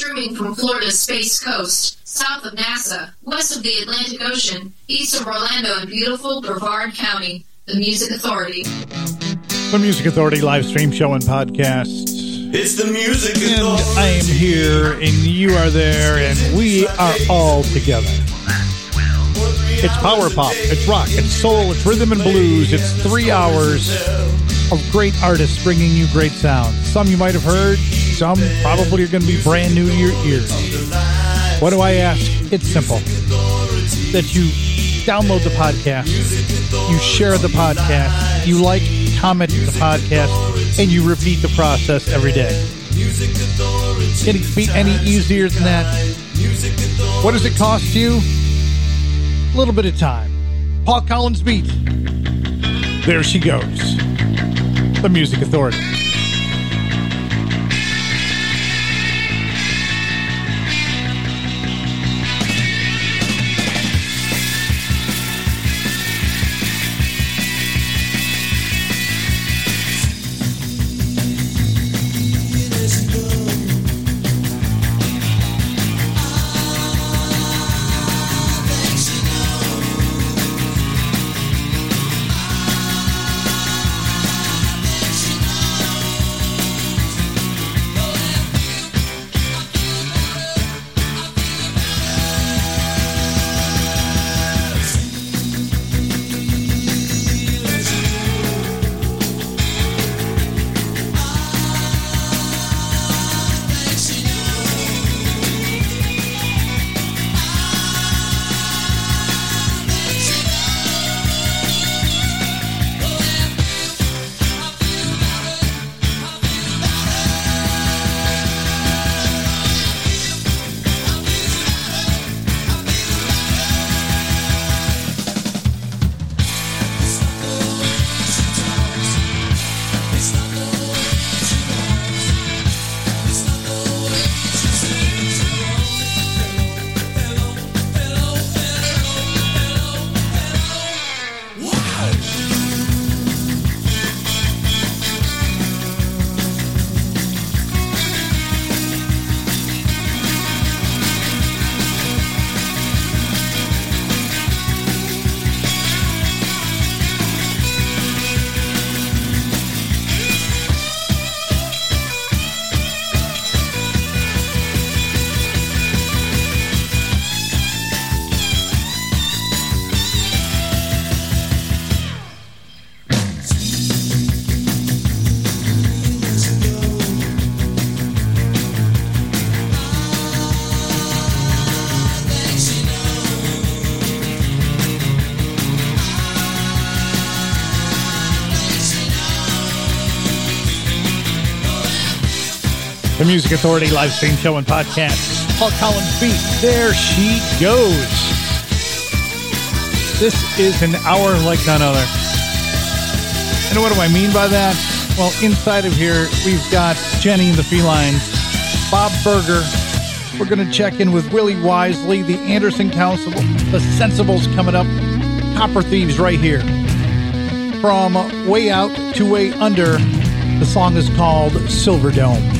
streaming from Florida's Space Coast, south of NASA, west of the Atlantic Ocean, east of Orlando and beautiful Brevard County, the Music Authority. The Music Authority live stream show and podcast. It's the music And authority. I am here, and you are there, and we are all together. It's power pop, it's rock, it's soul, it's rhythm and blues. It's three hours of great artists bringing you great sound. Some you might have heard, some probably are going to be brand new to your ears. What do I ask? It's simple that you download the podcast, you share the podcast, you like, comment the podcast, and you repeat the process every day. Can it be any easier than that? What does it cost you? A little bit of time. Paul Collins Beat. There she goes. The Music Authority. Music Authority live stream show and podcast. Paul Collins Beat. There she goes. This is an hour like none other. And what do I mean by that? Well, inside of here, we've got Jenny and the Felines, Bob Berger. We're going to check in with Willie Wisely, the Anderson Council, the Sensibles coming up, Copper Thieves right here. From Way Out to Way Under, the song is called Silver Dome.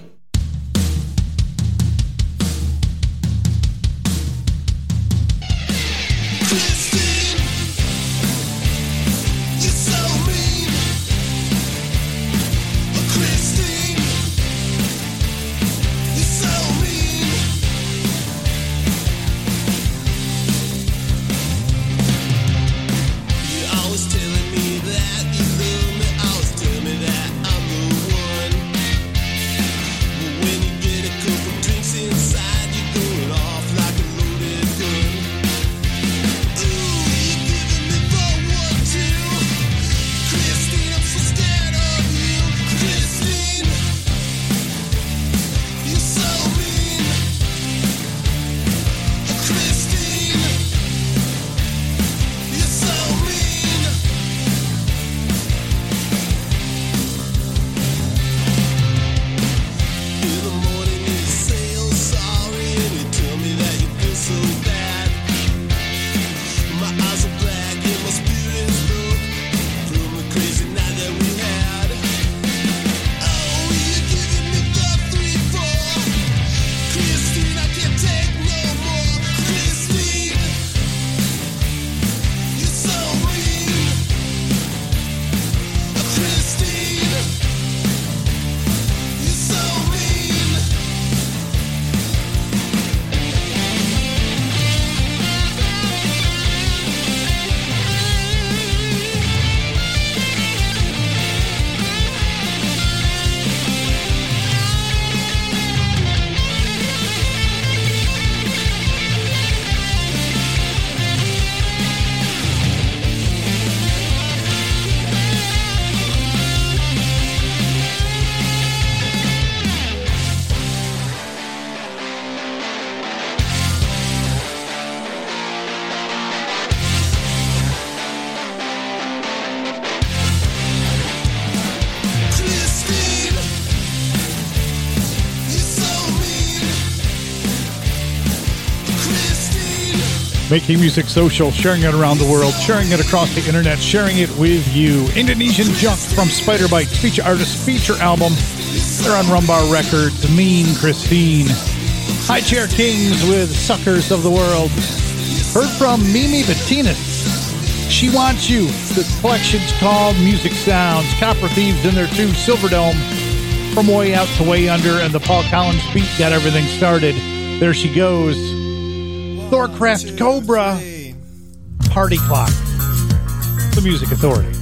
Making music social, sharing it around the world, sharing it across the internet, sharing it with you. Indonesian Junk from Spiderbites, feature artist, feature album. They're on Rum Bar Records. Mean Christine. High Chair Kings with Suckers of the World. Heard from Mimi Betinis. She Wants You. The collection's called Music Sounds. Copper Thieves in there too. Silverdome from Way Out to Way Under. And the Paul Collins beat got everything started. There she goes. Thorcraft Cobra Party Clock. The Music Authority.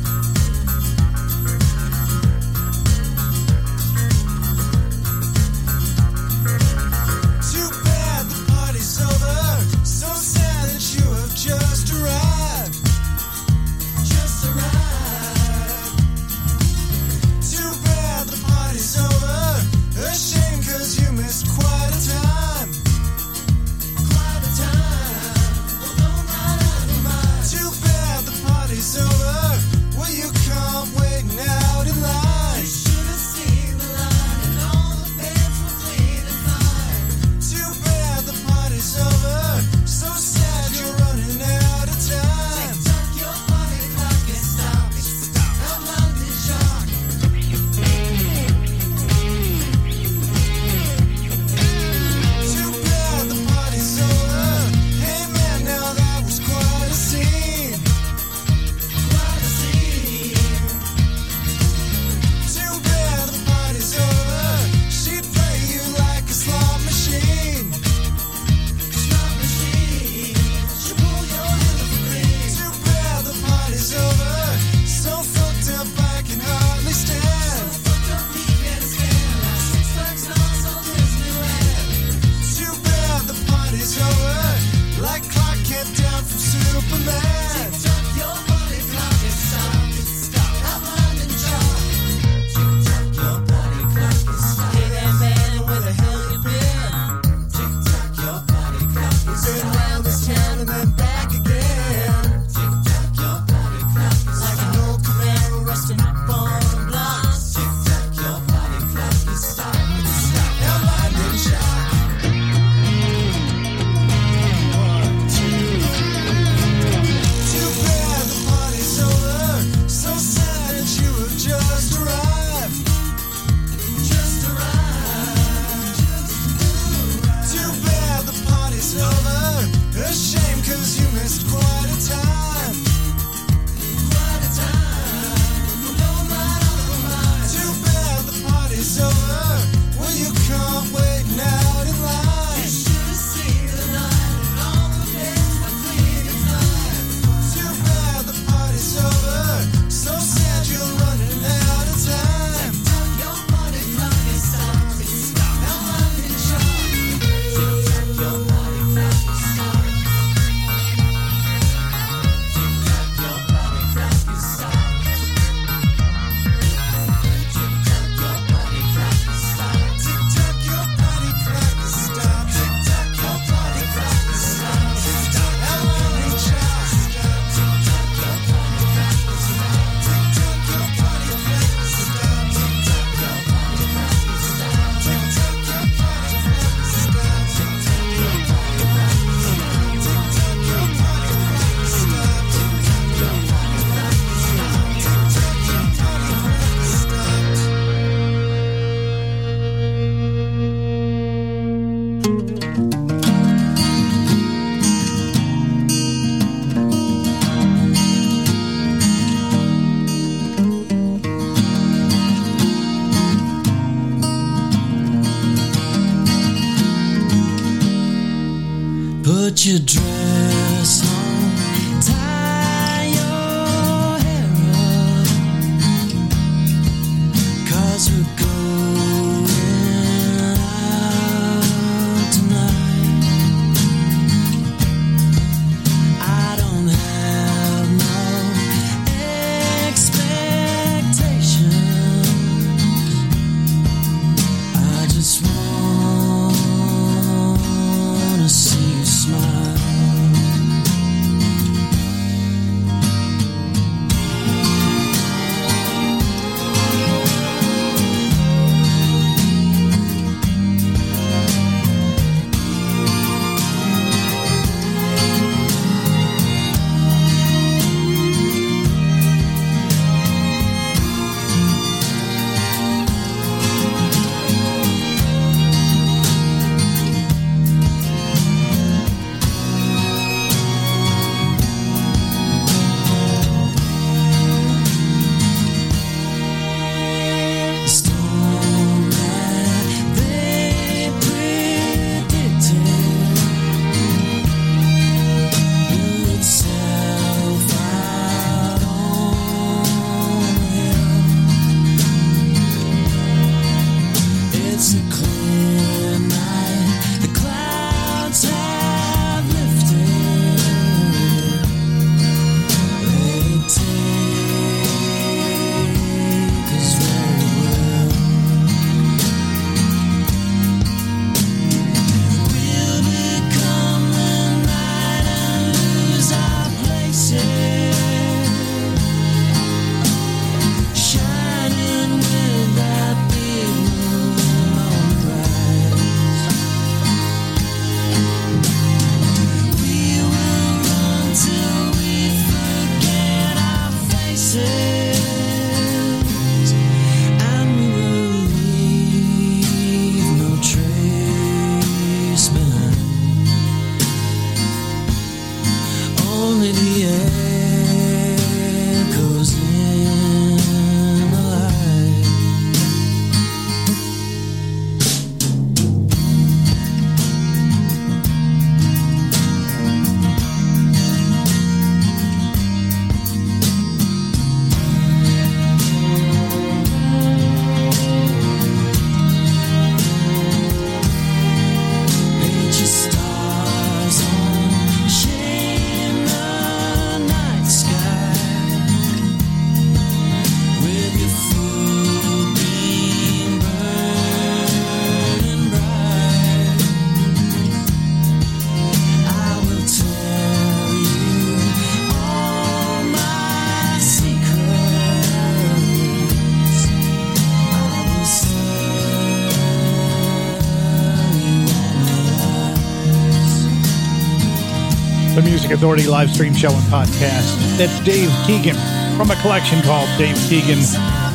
Authority live stream show and podcast. That's Dave Keegan from a collection called Dave Keegan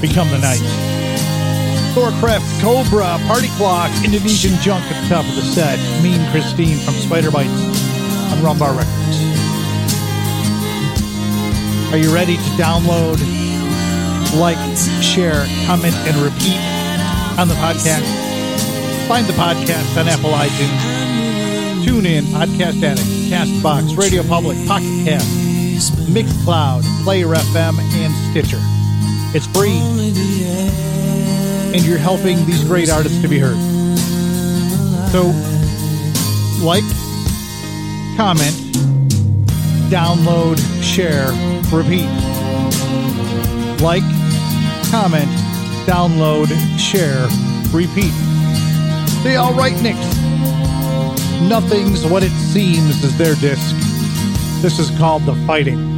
Become the Night. Thorcraft Cobra, Party Clock, Indonesian Junk at the top of the set, Mean Christine from Spider Bites, on Rum Bar Records. Are you ready to download, like, share, comment, and repeat on the podcast? Find the podcast on Apple iTunes, TuneIn, Podcast Addict, Castbox, Radio Public, Pocket Cast, Mixcloud, Player FM, and Stitcher. It's free, and you're helping these great artists to be heard. So, like, comment, download, share, repeat. Like, comment, download, share, repeat. They all right, Nick. Nothing's what it seems is their disc. This is called The Fighting.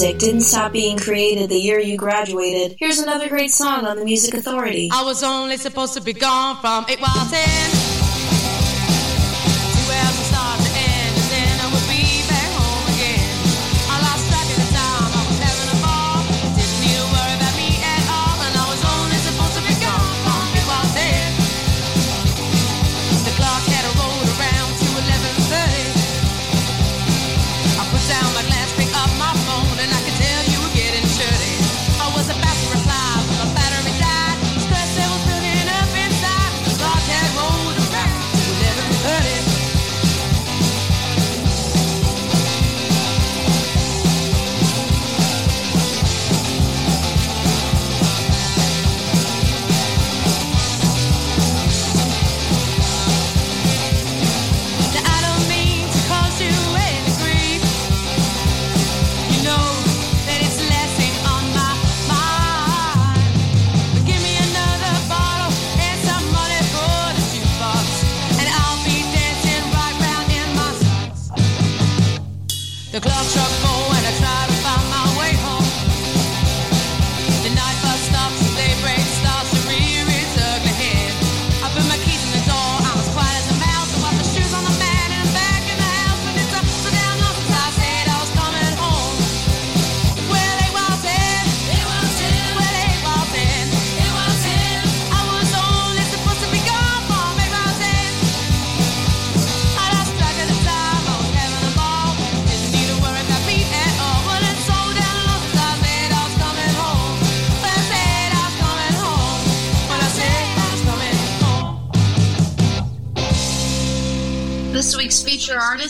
music didn't stop being created the year you graduated, here's another great song on the Music Authority. I was only supposed to be gone from 8 while 10.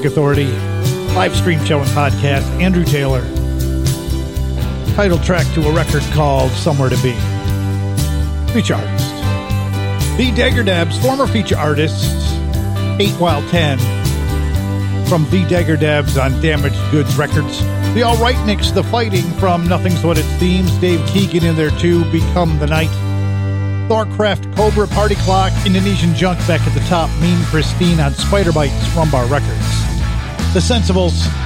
Music Authority live stream show and podcast, Andrew Taylor. Title track to a record called Somewhere to Be. Feature artist. The Dagger Dabs, former feature artists, 8 While 10, from The Dagger Dabs on Damaged Goods Records. The All Right Nicks, The Fighting from Nothing's What It Seems, Dave Keegan in there too, Become the Night. Thorcraft, Cobra, Party Clock, Indonesian Junk back at the top, Mean Christine on Spider Bites, Rum Bar Records. The Sensibles,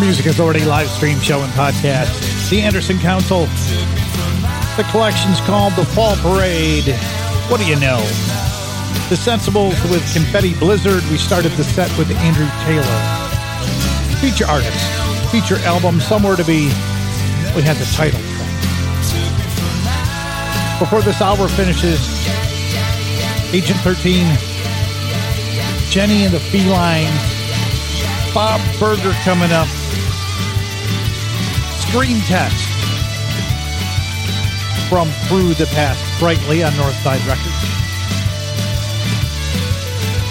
the Music Authority live stream show and podcast, the Anderson Council. The collection's called The Fall Parade. What do you know? The Sensibles with Confetti Blizzard. We started the set with Andrew Taylor. Feature artist, feature album, Somewhere to Be. We had the title. Before this hour finishes, Agent 13, Jenny and the Felines, Bob Berger coming up, Screen Test from Through the Past Brightly on Northside Records.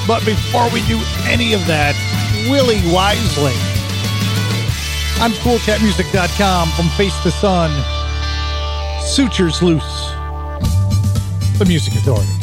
But before we do any of that, Willie Wisely on CoolCatMusic.com from Face the Sun, Sutures Loose, the Music Authority.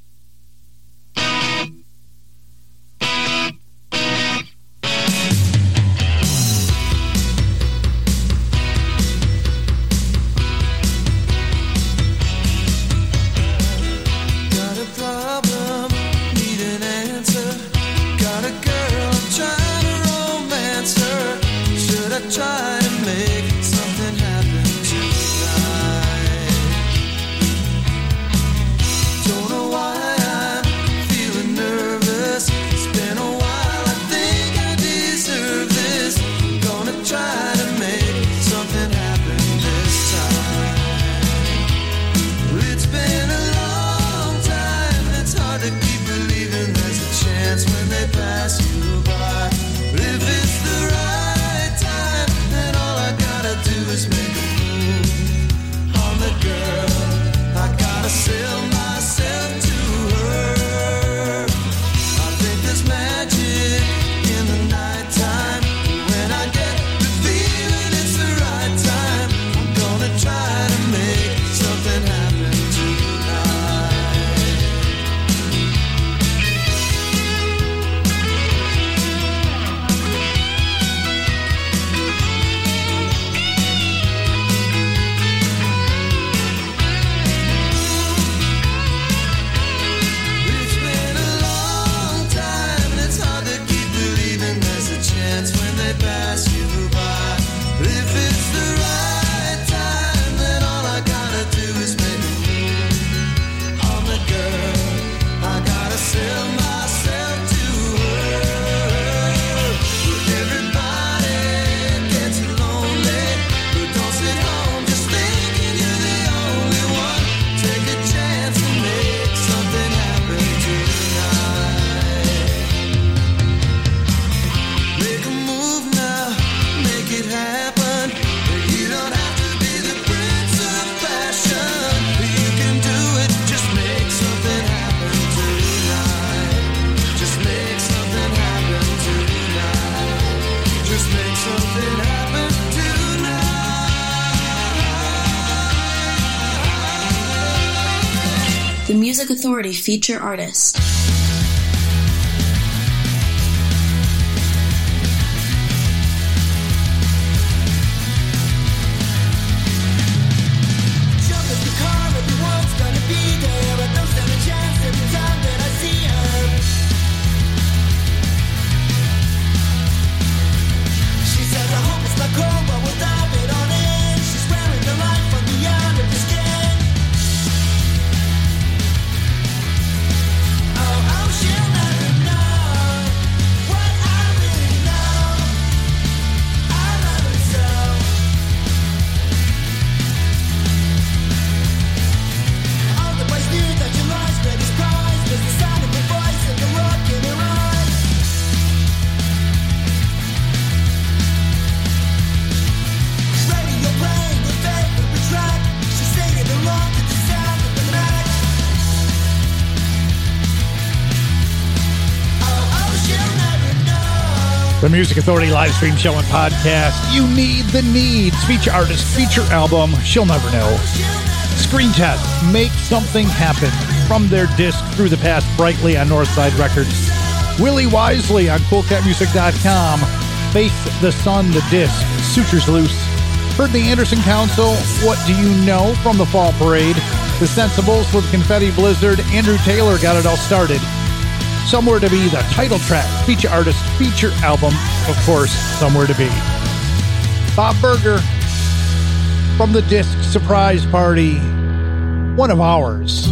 Feature artist. Music Authority live stream show and podcast. You need the needs. Feature artist, feature album. She'll never know. Screen test. Make something happen. From their disc through the past brightly on Northside Records. Willie Wisely on CoolCatMusic.com. Face the Sun, the disc. Sutures Loose. Heard the Anderson Council. What do you know from the Fall Parade? The Sensibles with Confetti Blizzard. Andrew Taylor got it all started. Somewhere to Be, the title track, feature artist, feature album, of course, Somewhere to Be. Bob Berger from the disc Surprise Party, one of ours.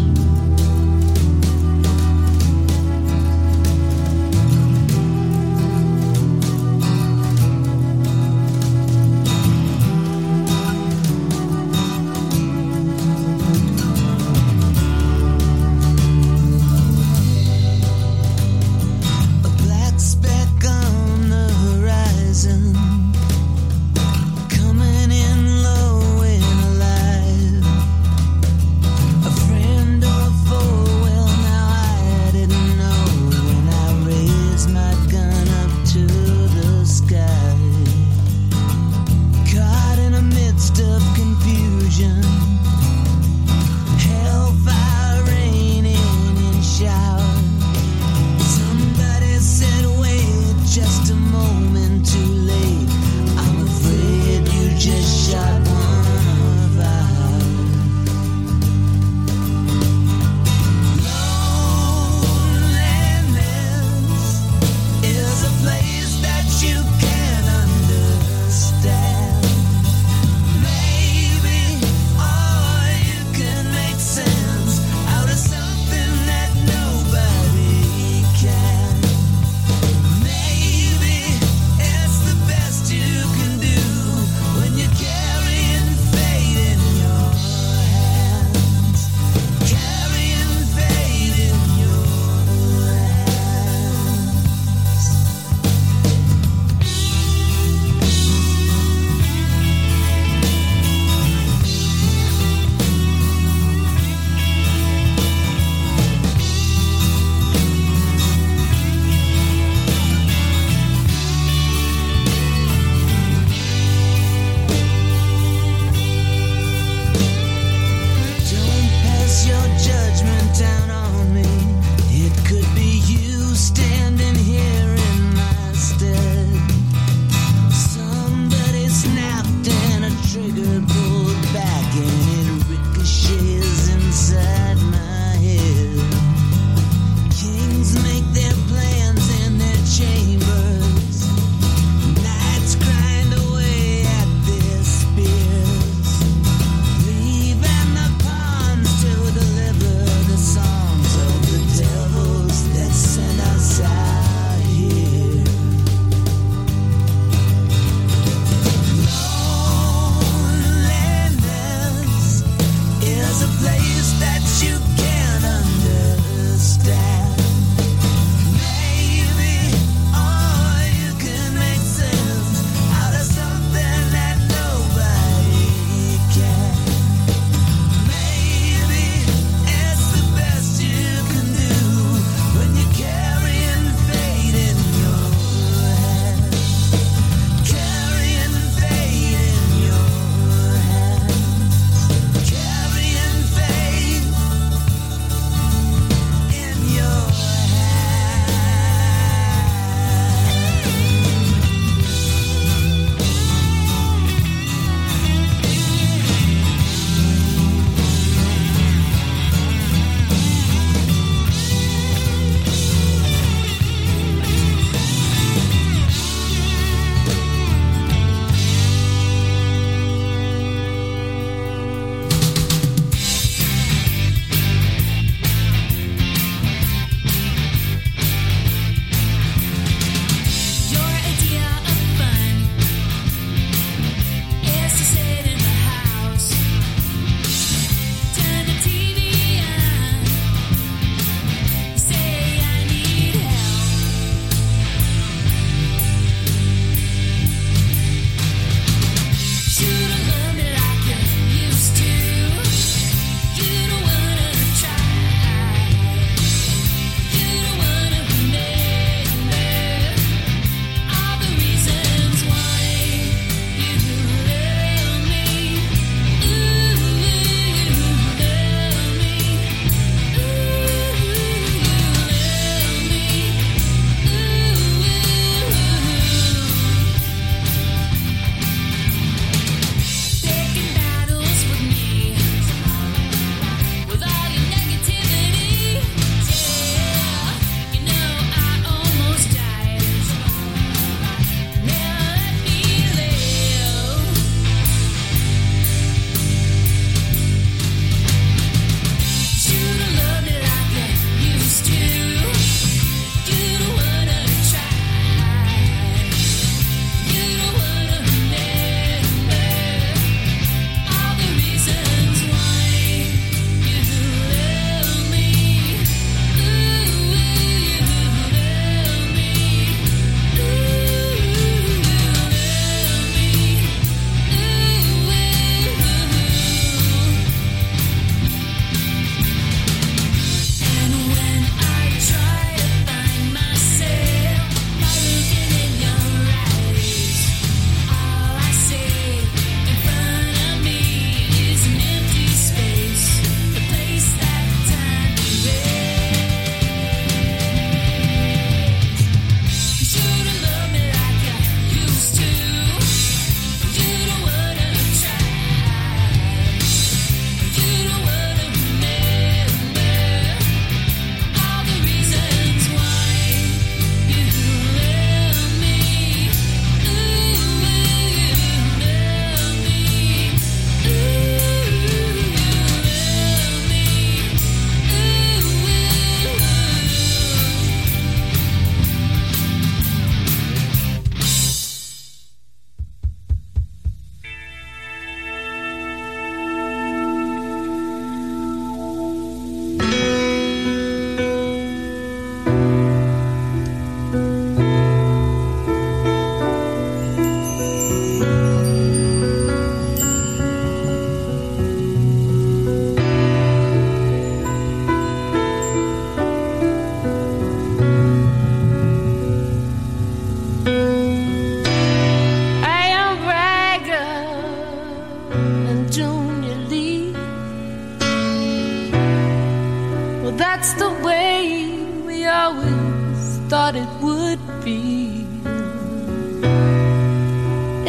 thought it would be.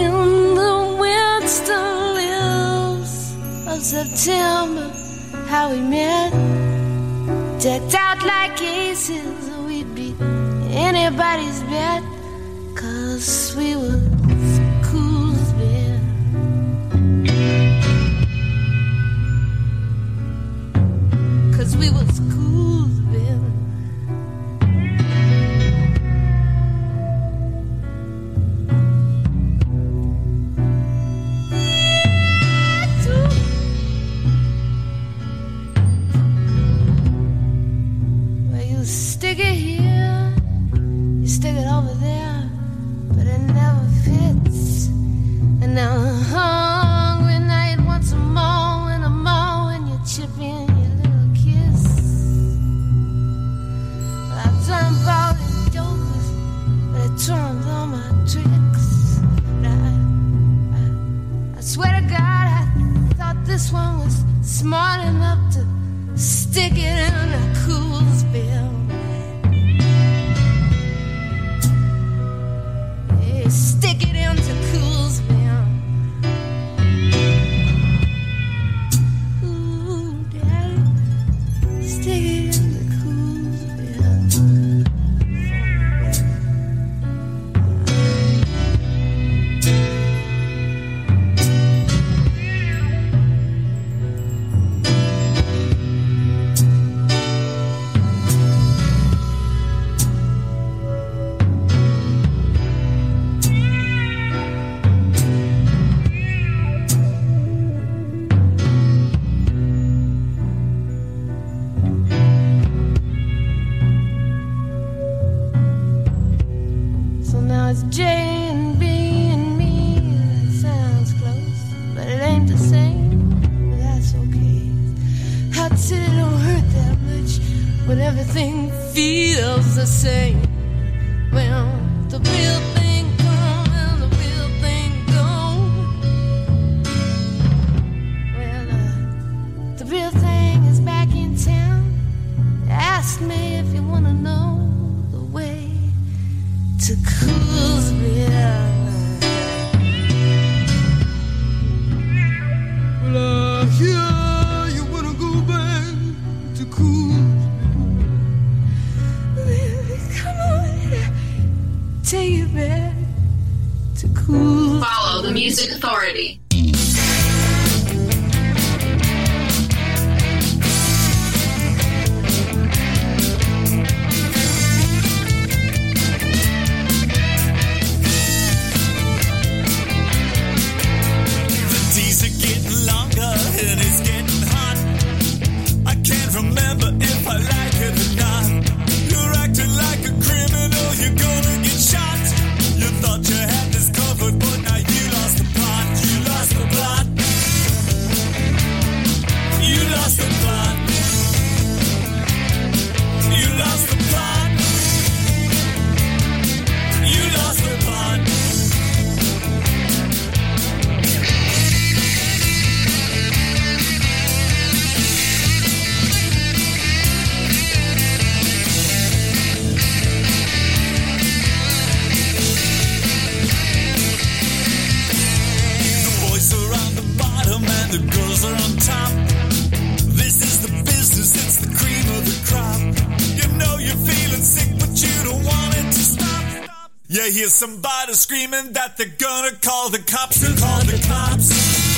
In the Winston lives of September, how we met, decked out like aces, we'd be anybody's bet, cause we were. somebody screaming that they're gonna call the cops and call the cops.